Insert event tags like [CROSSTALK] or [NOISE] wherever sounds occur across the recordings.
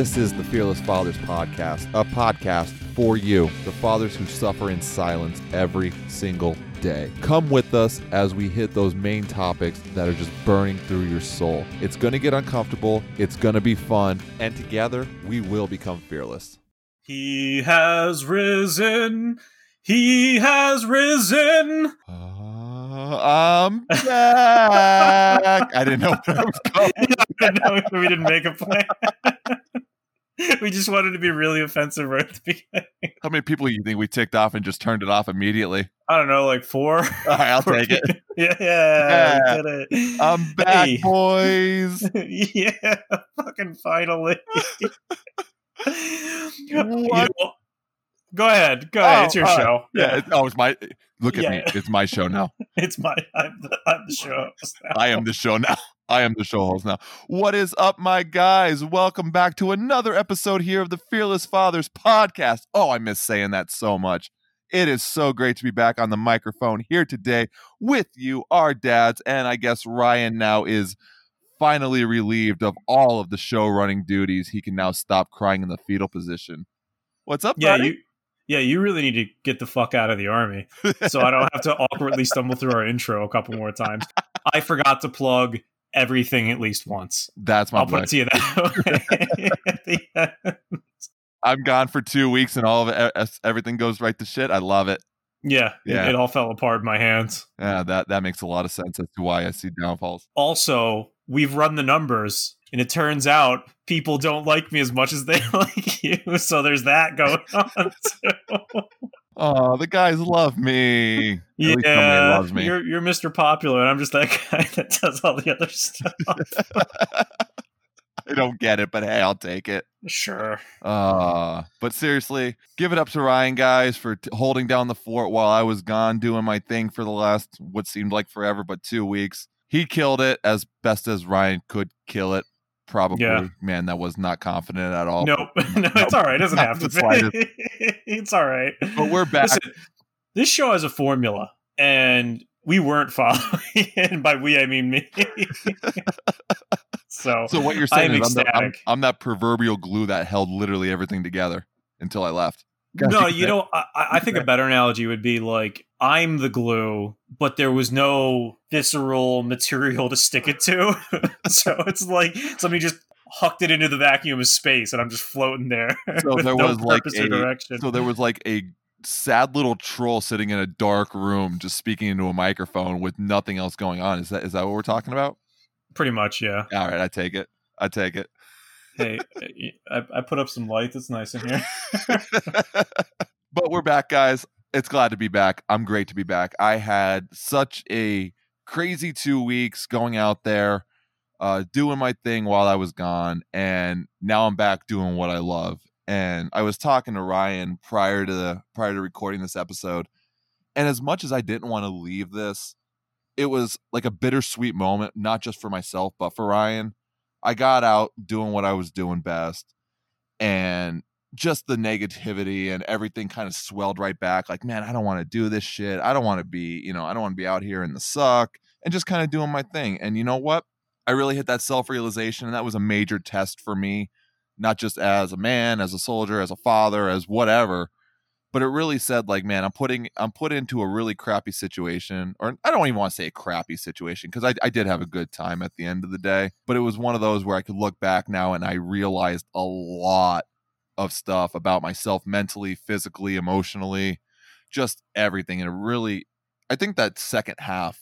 This is the Fearless Fathers Podcast, a podcast for you, the fathers who suffer in silence every single day. Come with us as we hit those main topics that are just burning through your soul. It's going to get uncomfortable, it's going to be fun, and together we will become fearless. He has risen. He has risen. Uh, I'm back. I didn't know where I was going. [LAUGHS] no, we didn't make a plan. [LAUGHS] [LAUGHS] we just wanted to be really offensive right at the beginning. How many people do you think we ticked off and just turned it off immediately? I don't know, like four. [LAUGHS] All right, I'll [LAUGHS] take it. yeah, yeah, Yeah. it. I'm back, Hey. boys. yeah, fucking finally. You know- go ahead. Go ahead. Oh, it's your all right. show. Yeah, it's, oh, it's my. Look at me. It's my show now. [LAUGHS] It's my I'm the, I'm the show. host now. I am the show now. [LAUGHS] I am the show host now. What is up, my guys? Welcome back to another episode here of the Fearless Fathers podcast. Oh, I miss saying that so much. It is so great to be back on the microphone here today with you, our dads, and I guess Ryan now is finally relieved of all of the show running duties. He can now stop crying in the fetal position. What's up, Yeah, buddy? you yeah, you really need to get the fuck out of the army. So I don't have to [LAUGHS] awkwardly stumble through our intro a couple more times. I forgot to plug everything at least once. That's my point. I'll put plan. it to you that way. At [LAUGHS] [LAUGHS] the end. I'm gone for two weeks and all of it, everything goes right to shit. I love it. yeah, it- Yeah. It, all fell apart in my hands. Yeah, that that makes a lot of sense as to why I see downfalls. Also, we've run the numbers, and it turns out people don't like me as much as they [LAUGHS] like you. So there's that going [LAUGHS] on too. Oh, the guys love me. Yeah, loves me. you're you're Mr. Popular, and I'm just that [LAUGHS] guy that does all the other stuff. I don't get it, but hey, I'll take it. sure. Uh, but seriously, give it up to Ryan, guys, for t- holding down the fort while I was gone doing my thing for the last what seemed like forever, but two weeks. He killed it as best as Ryan could kill it. Probably, Yeah. man, that was not confident at all. Nope. [LAUGHS] no, [LAUGHS] it's all right. It doesn't have to be. it's all right. But we're back. Listen, this show has a formula, and we weren't [LAUGHS] following. And by we, I mean me. so, So what you're saying am is I'm, the- I'm. I'm that proverbial glue that held literally everything together until I left. No, you know, I, I I think a better analogy would be like I'm the glue, but there was no visceral material to stick it to. [LAUGHS] so it's like somebody just hucked it into the vacuum of space, and I'm just floating there. [LAUGHS] So there no was like a direction. so there was like a sad little troll sitting in a dark room just speaking into a microphone with nothing else going on. Is that is that what we're talking about? Pretty much, yeah. All right, I take it. I take it. Hey, I, I put up some light. It's nice in here. [LAUGHS] but we're back, guys. It's glad to be back. I'm great to be back. I had such a crazy two weeks going out there, uh, doing my thing while I was gone, and now I'm back doing what I love. And I was talking to Ryan prior to the prior to recording this episode, and as much as I didn't want to leave this, it was like a bittersweet moment, not just for myself but for Ryan. I got out doing what I was doing best, and just the negativity and everything kind of swelled right back like man i don't want to do this shit. I don't want to be you know i don't want to be out here in the suck and just kind of doing my thing and you know what? I really hit that self-realization and that was a major test for me not just as a man as a soldier as a father as whatever but it really said like man i'm putting i'm put into a really crappy situation or i don't even want to say a crappy situation because I, I did have a good time at the end of the day but it was one of those where i could look back now and i realized a lot of stuff about myself mentally, physically, emotionally, just everything. And it really, I think that second half,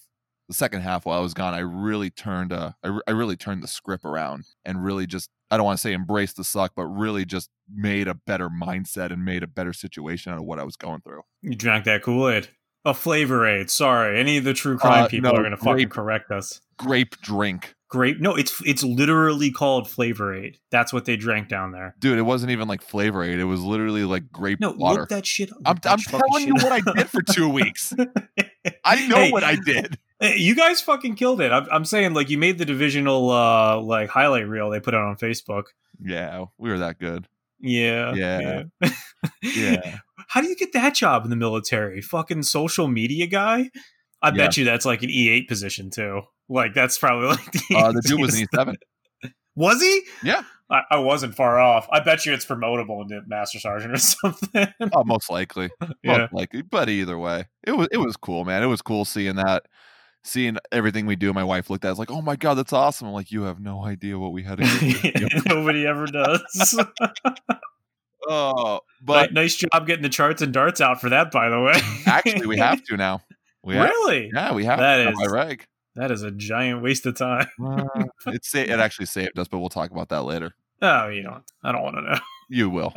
the second half while I was gone, I really turned, uh, I, re- I really turned the script around and really just, I don't want to say embrace the suck, but really just made a better mindset and made a better situation out of what I was going through. You drank that Kool Aid. A flavor aid. Sorry, any of the true crime Uh, people no, are going to fucking correct us. Grape drink. Grape? No, it's it's literally called flavor aid. That's what they drank down there. Dude, it wasn't even like flavor aid. It was literally like grape No, water. look that shit. up. I'm, that I'm telling you what I did for two weeks. [LAUGHS] I know Hey, what I did. You guys fucking killed it. I'm, I'm saying, like, you made the divisional uh like highlight reel they put out on Facebook. Yeah, we were that good. Yeah, Yeah. yeah. Yeah. [LAUGHS] How do you get that job in the military? Fucking social media guy? I bet you that's like an E8 position too. Like that's probably like the, Uh, the dude was an E7. [LAUGHS] Was he? Yeah. I, I wasn't far off. I bet you it's promotable into Master Sergeant or [LAUGHS] something. Oh, most likely, Yeah. most likely. But either way, it was it was cool, man. It was cool seeing that, seeing everything we do. My wife looked at, us like, "Oh my god, that's awesome!" I'm like, "You have no idea what we had to through." [LAUGHS] Nobody ever does. [LAUGHS] Oh, but nice job getting the charts and darts out for that, by the way. actually, we have to now. [LAUGHS] We have, really? yeah, we have That to is- reg. That is a giant waste of time. it sa- it actually saved us, but we'll talk about that later. Oh, you don't. I don't want to know. You will,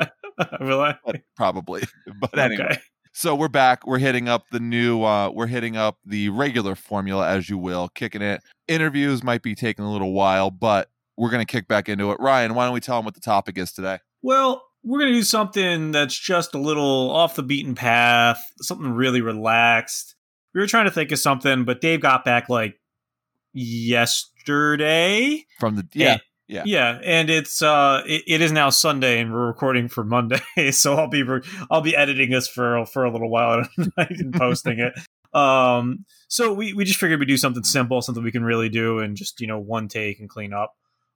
Will I? but probably. But anyway, Okay. So we're back. We're hitting up the new. uh We're hitting up the regular formula, as you will, kicking it. Interviews might be taking a little while, but we're gonna kick back into it. Ryan, why don't we tell them what the topic is today? Well, we're going to do something that's just a little off the beaten path, something really relaxed. We were trying to think of something, but Dave got back like yesterday. From the yeah, Yeah. Yeah. Yeah, and it's uh it, it is now Sunday and we're recording for Monday. [LAUGHS] So I'll be re- I'll be editing this for for a little while [LAUGHS] and posting it. Um so we we just figured we'd do something simple, something we can really do and just, you know, one take and clean up.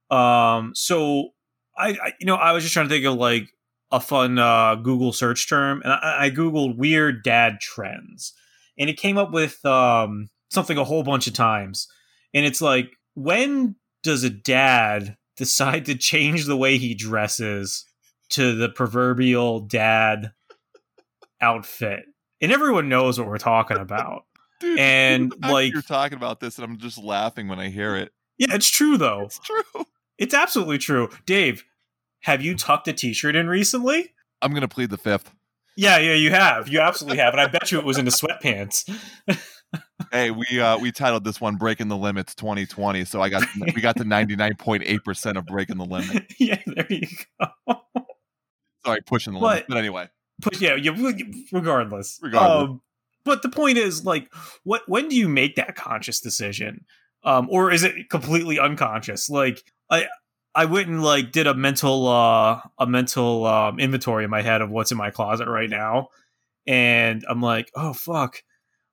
Um so I, I you know, I was just trying to think of like a fun uh Google search term and I, I googled weird dad trends and it came up with um something a whole bunch of times. And it's like when does a dad decide to change the way he dresses to the proverbial dad outfit? And everyone knows what we're talking about. [LAUGHS] Dude, And, the like- you're talking about this, and I'm just laughing when I hear it. Yeah, it's true though. It's true. [LAUGHS] It's absolutely true. Dave, have you tucked a t-shirt in recently? I'm gonna plead the fifth. Yeah, yeah, you have. You absolutely have. And I bet you it was in into sweatpants. [LAUGHS] Hey, we uh we titled this one "Breaking the Limits 2020," so I got we got to 99.8 percent of breaking the limit. [LAUGHS] yeah, there you go. Sorry, pushing the But- limit. But anyway, Push, yeah, you, regardless. Regardless. Um, but the point is, like, what when do you make that conscious decision, um, or is it completely unconscious? Like, I I went and like did a mental uh a mental um, inventory in my head of what's in my closet right now, and I'm like, oh fuck,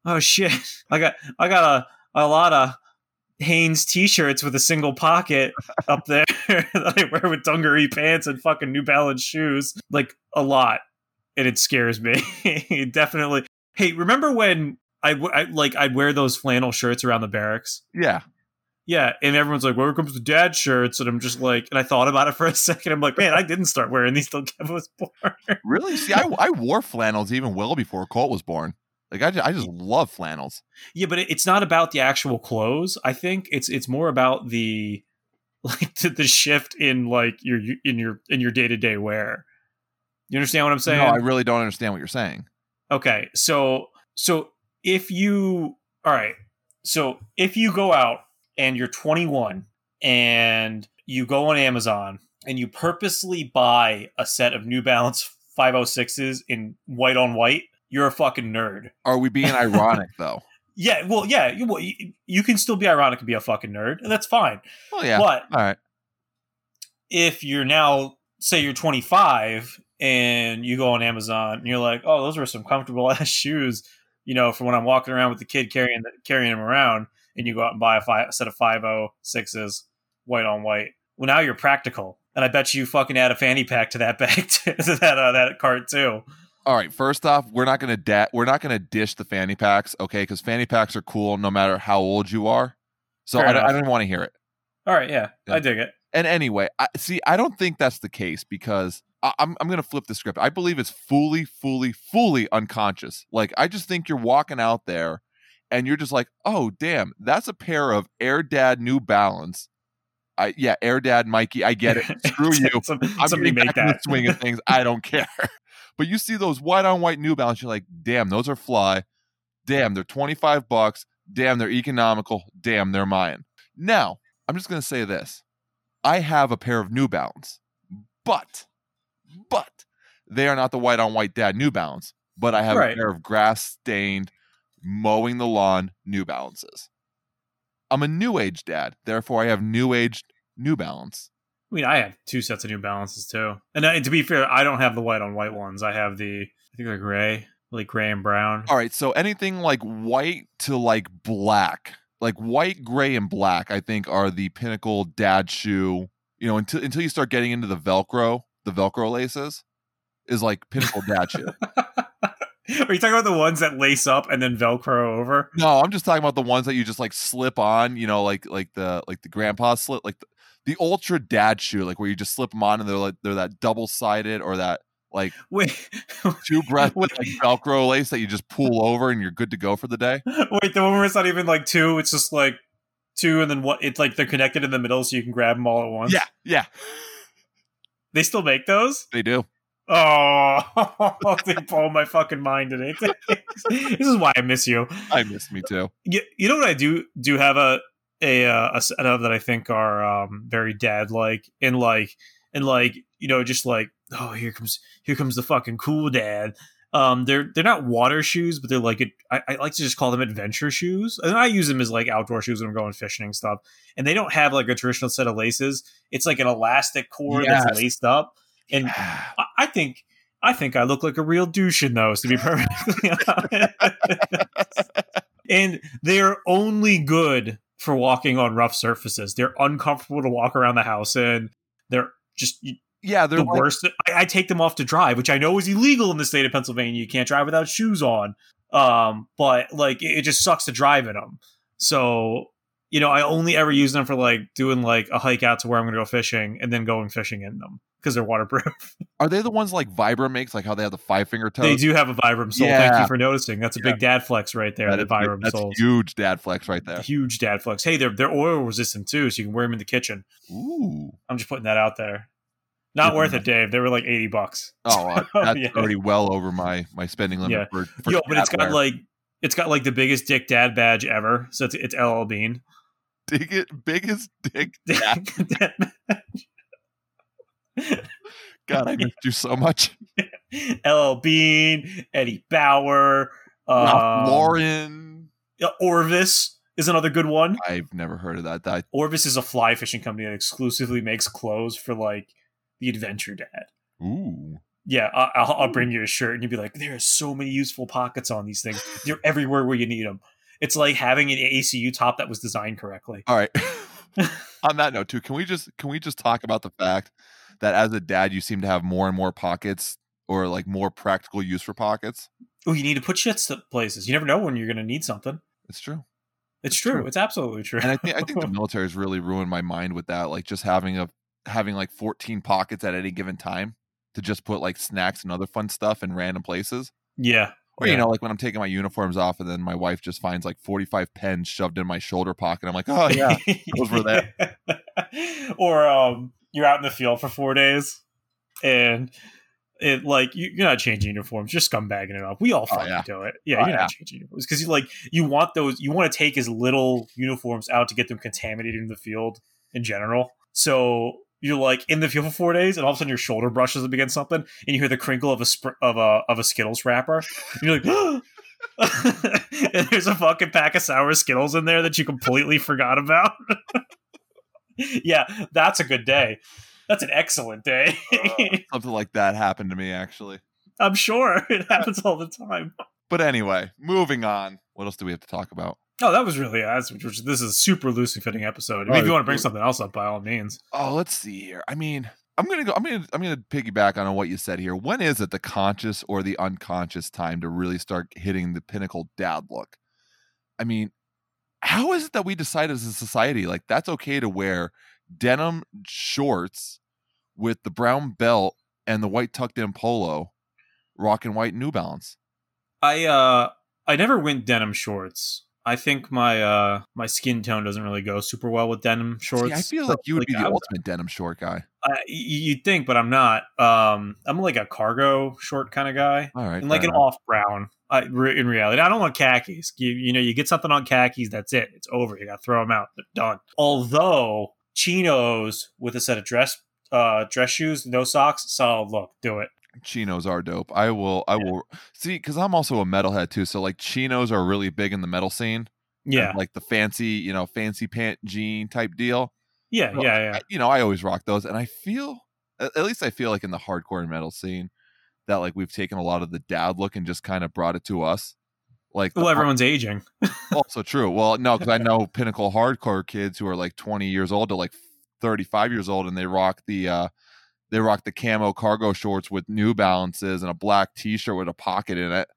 oh shit, [LAUGHS] I got I got a a lot of Hanes t-shirts with a single pocket up [LAUGHS] there [LAUGHS] that I wear with dungaree pants and fucking New Balance shoes, like a lot. And it scares me. Definitely. Hey remember when I, I like i'd wear those flannel shirts around the barracks? Yeah, yeah. And everyone's like where comes the dad shirts. And i'm just like and i thought about it for a second. I'm like man i didn't start wearing these till kevin was born. Really. See, I I wore flannels even well before Colt was born. Like I just, I just love flannels. yeah but it's not about the actual clothes i think it's it's more about the [LAUGHS] like the, the shift in like your in your in your day-to-day wear you understand what i'm saying No, I really don't understand what you're saying. Okay, so so if you all right, so if you go out and you're 21 and you go on Amazon and you purposely buy a set of New Balance 506s in white on white, you're a fucking nerd. Are we being [LAUGHS] ironic though? Yeah, well, yeah, you, well, you, you can still be ironic and be a fucking nerd, and that's fine. Well, yeah. But All right. if you're now say you're 25 and you go on Amazon and you're like, oh, those are some comfortable [LAUGHS] ass shoes, you know, for when I'm walking around with the kid carrying carrying them around, and you go out and buy a, five, a set of 506s, white on white. Well, now you're practical, and I bet you fucking add a fanny pack to that bag [LAUGHS] to that uh, that cart too. All right. First off, we're not gonna da- we're not gonna dish the fanny packs, okay? Because fanny packs are cool no matter how old you are. So Fair I, don't- I don't want to hear it. All right, yeah, Yeah. I dig it. And anyway, I, see, I don't think that's the case because I, I'm I'm gonna flip the script. I believe it's fully, fully, fully unconscious. Like I just think you're walking out there, and you're just like, oh damn, that's a pair of Air Dad New Balance. I yeah, Air Dad Mikey. I get it. [LAUGHS] Screw you. Some- I'm somebody make back in the that. swing of things. I don't care. [LAUGHS] But you see those white on white New Balance, you're like, damn, those are fly. Damn, they're 25 bucks. Damn, they're economical. Damn, they're mine. Now, I'm just gonna say this. I have a pair of New Balance, but, but they are not the white on white dad New Balance. But I have Right. a pair of grass stained, mowing the lawn New Balances. I'm a new age dad, therefore I have new age New Balance. I mean, I have two sets of New Balances too, and, uh, to be fair, I don't have the white on white ones. I have the I think they're gray, like gray and brown. All right, so anything like white to like black, like white, gray, and black, I think are the pinnacle dad shoe. you know, until until you start getting into the Velcro, the Velcro laces is like pinnacle dad shoe. [LAUGHS] Are you talking about the ones that lace up and then Velcro over? No, I'm just talking about the ones that you just like slip on, you know, like like the like the grandpa slip, like the, the ultra dad shoe, like where you just slip them on and they're like they're that double sided or that like [LAUGHS] Wait, [LAUGHS] two breath with like Velcro lace that you just pull over and you're good to go for the day. [LAUGHS] wait, the one where it's not even like two; it's just like two, and then what? It's like they're connected in the middle, so you can grab them all at once. Yeah, yeah, they still make those. they do. Oh, they blow my fucking mind today. this is why I miss you. I miss me too. You, you know what I do do have a a uh, a set of that I think are um, very dad like and like and like you know just like oh here comes here comes the fucking cool dad. Um, they're they're not water shoes, but they're like it, I, I like to just call them adventure shoes, and I use them as like outdoor shoes when I'm going fishing and stuff. And they don't have like a traditional set of laces; it's like an elastic cord Yes. that's laced up. And I I think I think I look like a real douche in those, to be perfectly [LAUGHS] honest. [LAUGHS] and they're only good for walking on rough surfaces. They're uncomfortable to walk around the house in. They're just yeah, they're the like, worst. I, I take them off to drive, which I know is illegal in the state of Pennsylvania. You can't drive without shoes on. Um, but like it, it just sucks to drive in them. So you know, I only ever use them for like doing like a hike out to where I'm going to go fishing and then going fishing in them because they're waterproof. [LAUGHS] are they the ones like Vibram makes, like how they have the five finger toes? They do have a Vibram sole. Thank you for noticing. That's a Yeah. big dad flex right there. That the is Vibram that's soles. huge dad flex right there. Huge dad flex. Hey, they're they're oil resistant too, so you can wear them in the kitchen. Ooh. I'm just putting that out there. Not Yeah. worth it, Dave. They were like eighty bucks. Oh, uh, [LAUGHS] that's Yeah. already well over my my spending limit Yeah. for, for Yo, but it's got wear. like it's got like the biggest dick dad badge ever. So it's it's LL Bean. Dig- biggest dick. [LAUGHS] dad. [LAUGHS] God, I missed you so much. [LAUGHS] LL Bean, Eddie Bauer, Ralph um, Lauren. Orvis is another good one. I've never heard of that. That Orvis is a fly fishing company that exclusively makes clothes for like the adventure dad. ooh. Yeah, I'll, I'll bring you a shirt, and you'd be like, "There are so many useful pockets on these things. They're everywhere where you need them." It's like having an ACU top that was designed correctly. All right. [LAUGHS] On that note, too, can we just can we just talk about the fact that as a dad, you seem to have more and more pockets or like more practical use for pockets? Oh, you need to put shit to places. You never know when you're going to need something. It's true. It's It's true. true. It's absolutely true. and I think I think the [LAUGHS] military has really ruined my mind with that. Like just having a having like 14 pockets at any given time to just put like snacks and other fun stuff in random places. yeah. Or Yeah. you know, like when I'm taking my uniforms off, and then my wife just finds like 45 pens shoved in my shoulder pocket. I'm like, oh [LAUGHS] yeah, those were there. [LAUGHS] or um, you're out in the field for four days, and it like you, you're not changing uniforms. You're scumbagging it up. We all Oh, fucking yeah. do it. Yeah, Oh, you're yeah. not changing uniforms because you like you want those. You want to take as little uniforms out to get them contaminated in the field in general. So you're like in the field for four days, and all of a sudden your shoulder brushes up against something, and you hear the crinkle of a of a of a Skittles wrapper, and you're like. [GASPS] and there's a fucking pack of sour Skittles in there that you completely forgot about. [LAUGHS] yeah, that's a good day. That's an excellent day. Uh, something like that happened to me actually. I'm sure [LAUGHS] it happens all the time. But anyway, moving on. What else do we have to talk about? Oh, that was really that's which this is a super loosely fitting episode. I mean, Oh, if you want to bring something else up, by all means. Oh, let's see here. I mean, I'm gonna go. I'm gonna. I'm gonna piggyback on what you said here. When is it the conscious or the unconscious time to really start hitting the pinnacle dad look? I mean, how is it that we decide as a society like that's okay to wear denim shorts with the brown belt and the white tucked in polo, rock and white New Balance? I uh I never went denim shorts. I think my uh my skin tone doesn't really go super well with denim shorts. See, I feel like you would be the I was- ultimate denim short guy. You'd think, but I'm not. Um, I'm like a cargo short kind of guy. All right, and like an off brown. I, re- in reality, I don't want khakis. You, you know, you get something on khakis, that's it. It's over. You got to throw them out. They're done. Although chinos with a set of dress uh dress shoes, no socks, solid look. Do it. Chinos are dope. I will. I will see because I'm also a metalhead too. So like chinos are really big in the metal scene. and, Yeah, like the fancy, you know, fancy pant jean type deal. yeah, Well, yeah, yeah. I, you know, I always rock those, and I feel, at least I feel like in the hardcore metal scene, that like we've taken a lot of the dad look and just kind of brought it to us. Like, Well, everyone's aging. [LAUGHS] also true. Well, no, because I know pinnacle hardcore kids who are like 20 years old to like 35 years old and they rock the uh they rock the camo cargo shorts with New Balances and a black T-shirt with a pocket in it.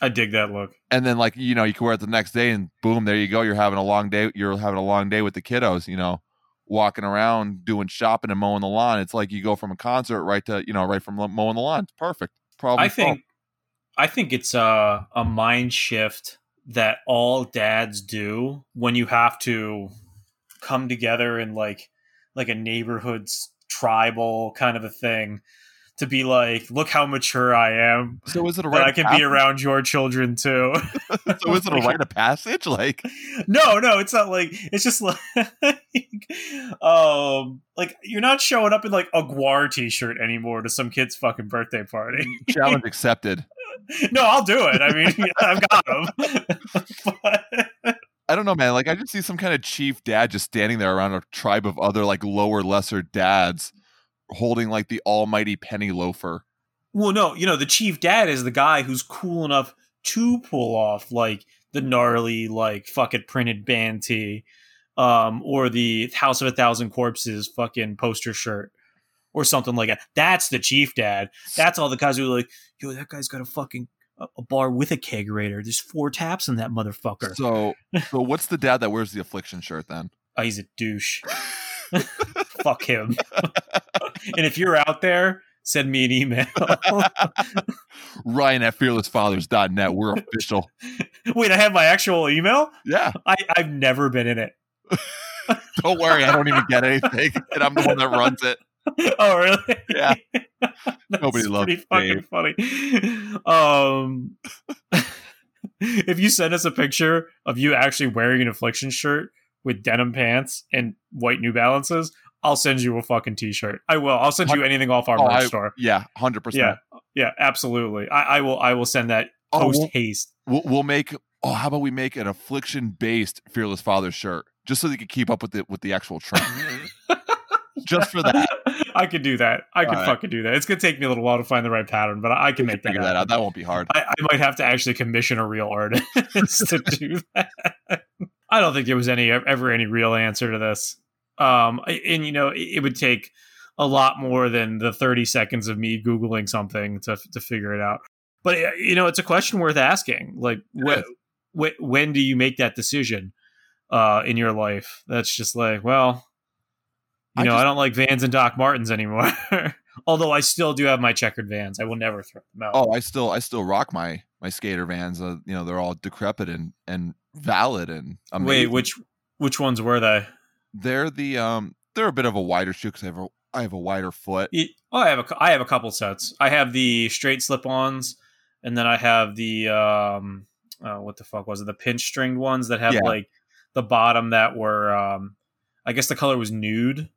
I dig that look. And then like you know you can wear it the next day and boom there you go. You're having a long day you're having a long day with the kiddos you know walking around doing shopping and mowing the lawn. It's like you go from a concert right to you know right from mowing the lawn. It's perfect. Problem I think I think it's a a mind shift that all dads do when you have to come together in like like a neighborhood's tribal kind of a thing to be like, look how mature I am. so is it a right I can be around your children too. [LAUGHS] so is it a [LAUGHS] rite of passage like no, no, it's not like it's just [LAUGHS] like um like you're not showing up in like a Gwar t-shirt anymore to some kid's fucking birthday party. challenge accepted no, I'll do it. I mean, I've got them. but, I don't know, man. Like I just see some kind of chief dad just standing there around a tribe of other like lower, lesser dads, holding like the almighty penny loafer. well, no, you know, the chief dad is the guy who's cool enough to pull off like the gnarly, like fucking printed band tee, um, or the House of a Thousand Corpses fucking poster shirt, or something like that. That's the chief dad. That's all the guys who are like, yo, that guy's got a fucking a, bar with a kegerator. There's four taps in that motherfucker. So, so what's the dad that wears the affliction shirt then? oh, he's a douche. [LAUGHS] Fuck him. and if you're out there, send me an email. [LAUGHS] Ryan at fearlessfathers.net. We're official. Wait, I have my actual email? Yeah. I, I've never been in it. [LAUGHS] Don't worry. I don't even get anything. And I'm the one that runs it. [LAUGHS] oh, really? Yeah. [LAUGHS] Nobody loves pretty fucking funny. Um, [LAUGHS] if you send us a picture of you actually wearing an affliction shirt with denim pants and white New Balances, I'll send you a fucking t-shirt. I will. I'll send you anything off our Oh, merch I- store. Yeah. 100%. Yeah, yeah, absolutely. I, I will. I will send that Oh, post haste. We'll, we'll make, oh, how about we make an affliction based Fearless Father shirt just so they can keep up with the, with the actual trend. Just for that. [LAUGHS] I could do that. I could right. fucking do that. It's gonna take me a little while to find the right pattern, but I can We make can that figure that out. That won't be hard. I, I might have to actually commission a real artist to do [LAUGHS] that. I don't think there was any ever any real answer to this. Um, and you know, it, it would take a lot more than the thirty seconds of me googling something to to figure it out. But uh, you know, it's a question worth asking. Like, when, when do you make that decision uh, in your life? That's just like, well, you I know, just- I don't like Vans and Doc Martens anymore. [LAUGHS] Although I still do have my checkered Vans, I will never throw them out. Oh, I still I still rock my my skater vans. Uh, you know, they're all decrepit and and valid and amazing. Wait, which which ones were they? they're the um they're a bit of a wider shoe because I have a I have a wider foot. E- Oh, I have a I have a couple sets. I have the straight slip-ons, and then I have the um, uh, what the fuck was it? The pinch stringed ones that have Yeah. like the bottom that were um, I guess the color was nude.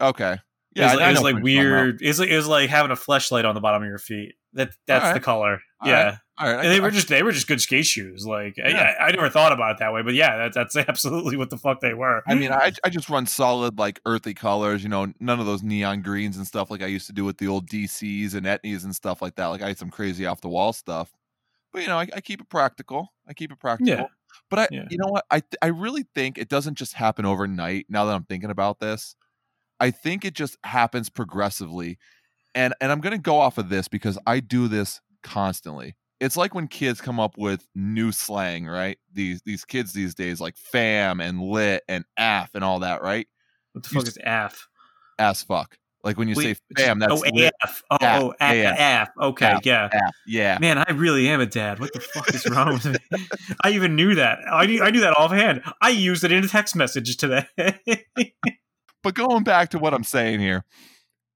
Okay, it was, I- I it was like what you're talking about. weird. It was like, it was like having a fleshlight on the bottom of your feet. That that's Alright. the color. All yeah. right. All right, And they were just they were just good skate shoes. Like I- Yeah. I, I never thought about it that way, but yeah, that, that's [LAUGHS] absolutely what the fuck they were. I mean, I I just run solid like earthy colors. You know, none of those neon greens and stuff like I used to do with the old DCs and Etnies and stuff like that. Like I had some crazy off the wall stuff, but you know, I, I keep it practical. I keep it practical. Yeah. But I, Yeah. you know what? I I really think it doesn't just happen overnight. Now that I'm thinking about this, I think it just happens progressively, and and I'm gonna go off of this because I do this constantly. It's like when kids come up with new slang, right? These these kids these days like fam and lit and af and all that, right? What the You fuck is AF? Ass fuck. Like when you Wait, say fam, that's oh lit, AF. Oh, Af, oh AF. AF. AF. Okay, Af. yeah. af. Yeah. Man, I really am a dad. What the fuck is wrong with me? [LAUGHS] I even knew that. I knew, I knew that offhand. I used it in a text message today. [LAUGHS] But going back to what I'm saying here,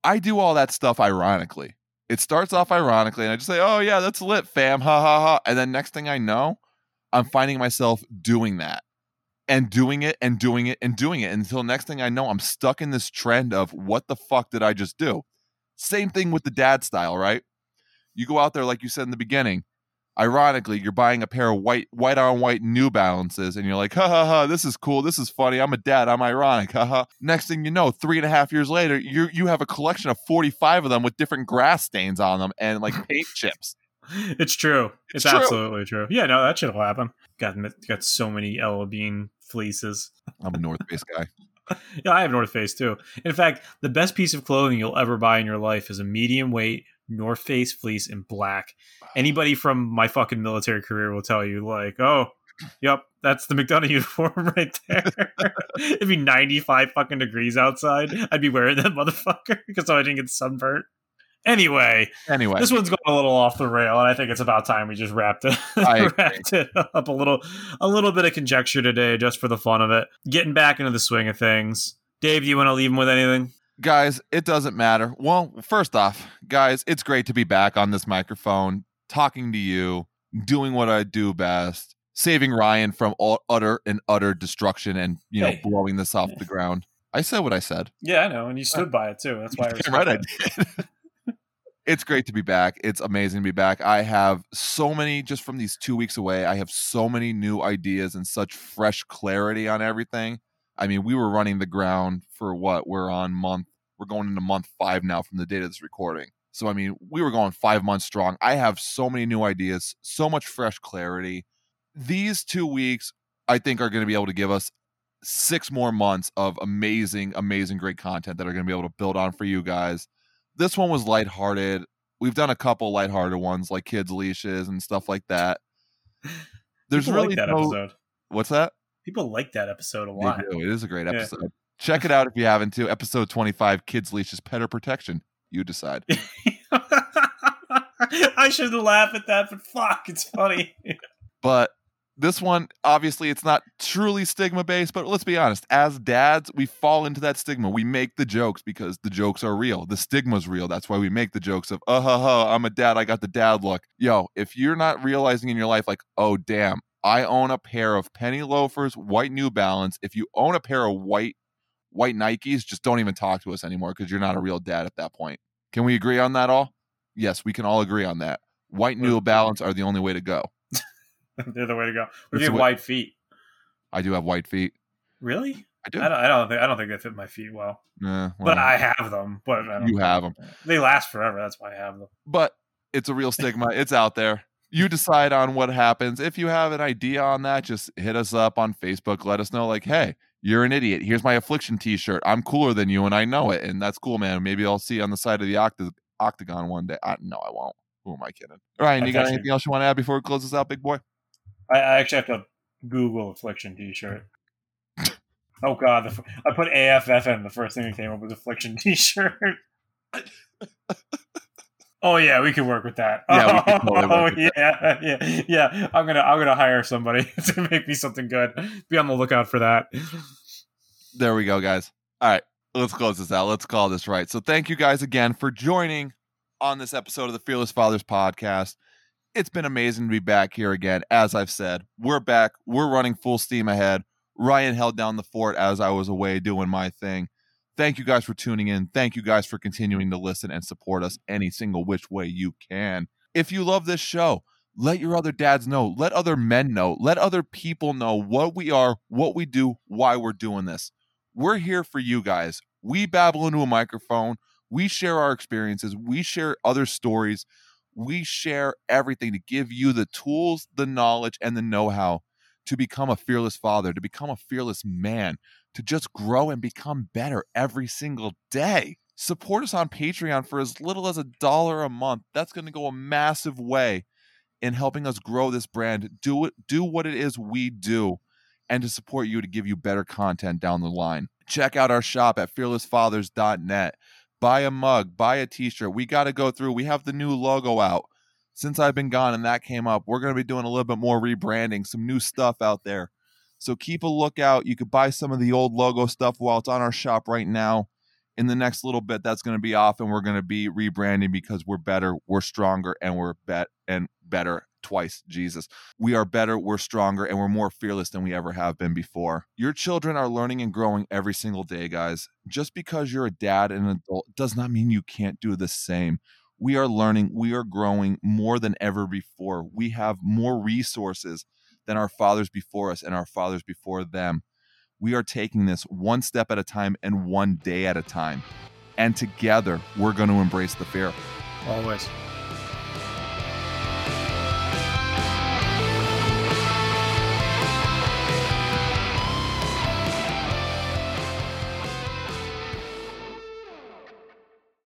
I do all that stuff ironically. It starts off ironically, and I just say, "Oh yeah, that's lit, fam, ha ha ha," and then next thing I know, I'm finding myself doing that, and doing it, and doing it, and doing it until next thing I know, I'm stuck in this trend of what the fuck did I just do? Same thing with the dad style, right? You go out there like you said in the beginning. Ironically, you're buying a pair of white white on white New Balances, and you're like, ha ha ha, this is cool, this is funny. I'm a dad, I'm ironic, ha ha. Next thing you know, three and a half years later, you you have a collection of 45 of them with different grass stains on them and like paint [LAUGHS] chips. it's true. It's, It's true. absolutely true. Yeah, no, that should happen. Got got so many LL Bean fleeces. I'm a North Face guy. [LAUGHS] yeah, I have North Face too. In fact, the best piece of clothing you'll ever buy in your life is a medium weight North Face fleece in black. Anybody from my fucking military career will tell you, like, oh, yep, that's the McDonough [LAUGHS] uniform right there. [LAUGHS] It'd be 95 fucking degrees outside. I'd be wearing that motherfucker [LAUGHS] because so I didn't get sunburnt. Anyway, Anyway, this one's going a little off the rail, and I think it's about time we just wrapped it I wrapped it up a little a little bit of conjecture today, just for the fun of it. Getting back into the swing of things. Dave, do you want to leave him with anything? guys, it doesn't matter. Well, first off, guys, it's great to be back on this microphone, talking to you, doing what I do best, saving Ryan from all, utter and utter destruction and, you know, Hey. blowing this off the ground. I said what I said. Yeah, I know, and you stood by it too. That's why I [LAUGHS] right I did. it's great to be back. It's amazing to be back. I have so many just from these two weeks away. I have so many new ideas and such fresh clarity on everything. I mean, we were running the ground for what? We're on month. We're going into month five now from the date of this recording. So I mean, we were going five months strong. I have so many new ideas, so much fresh clarity. These two weeks, I think, are going to be able to give us six more months of amazing, amazing, great content that are going to be able to build on for you guys. This one was lighthearted. We've done a couple lighthearted ones like kids leashes and stuff like that. There's People really like that no, episode. what's that? People like that episode a lot. It is a great Yeah. episode. [LAUGHS] Check it out if you haven't to. Episode 25, Kids Leashes Petter Protection. You decide. [LAUGHS] I shouldn't laugh at that, but fuck, it's funny. [LAUGHS] But this one, obviously, it's not truly stigma based, but let's be honest. As dads, we fall into that stigma. We make the jokes because the jokes are real. The stigma's real. That's why we make the jokes of, uh, huh, ha, I'm a dad. I got the dad look. Yo, if you're not realizing in your life, like, oh, damn, I own a pair of penny loafers, white New Balance. If you own a pair of white, white Nikes, just don't even talk to us anymore because you're not a real dad at that point. Can we agree on that all? Yes, we can all agree on that. White New Balance are the only way to go. [LAUGHS] They're the way to go. It's if you have wide feet. I do have white feet. Really? I do. I don't, I don't think I don't think they fit my feet well. Eh, But I have them. But I don't you have them. They last forever. That's why I have them. But it's a real stigma. it's out there. You decide on what happens. If you have an idea on that, just hit us up on Facebook. Let us know, like, hey, you're an idiot. Here's my affliction T-shirt. I'm cooler than you, and I know it, and that's cool, man. Maybe I'll see you on the side of the octa- octagon one day. I, no, I won't. Who am I kidding? Ryan, you got Affliction. anything else you want to add before we close this out, big boy? I, I actually have to Google affliction T-shirt. [LAUGHS] Oh god, the, f- I put AFFN. The first thing that came up was affliction [LAUGHS] T-shirt. [LAUGHS] oh yeah, we can work with that. Yeah, [LAUGHS] totally oh work with yeah, yeah, yeah. I'm gonna I'm gonna hire somebody [LAUGHS] to make me something good. Be on the lookout for that. There we go, guys. All right, let's close this out. Let's call this right. So, thank you guys again for joining on this episode of the Fearless Fathers podcast. It's been amazing to be back here again. As I've said, we're back. We're running full steam ahead. Ryan held down the fort as I was away doing my thing. Thank you guys for tuning in. Thank you guys for continuing to listen and support us any single which way you can. If you love this show, let your other dads know. Let other men know. Let other people know what we are, what we do, why we're doing this. We're here for you guys. We babble into a microphone. We share our experiences. We share other stories. We share everything to give you the tools, the knowledge, and the know how to become a fearless father, to become a fearless man, to just grow and become better every single day. Support us on Patreon for as little as a dollar a month. That's going to go a massive way in helping us grow this brand, do it, do what it is we do, and to support you to give you better content down the line. Check out our shop at fearlessfathers.net. Buy a mug, buy a t-shirt. We got to go through. We have the new logo out. Since I've been gone and that came up, we're going to be doing a little bit more rebranding, some new stuff out there. So keep a lookout. You could buy some of the old logo stuff while it's on our shop right now. In the next little bit, that's going to be off, and we're going to be rebranding because we're better, we're stronger, and we're bet and better twice. Jesus, we are better, we're stronger, and we're more fearless than we ever have been before. Your children are learning and growing every single day, guys. Just because you're a dad and an adult does not mean you can't do the same. We are learning, we are growing more than ever before. We have more resources than our fathers before us and our fathers before them. We are taking this one step at a time and one day at a time. And together, we're going to embrace the fear. Always.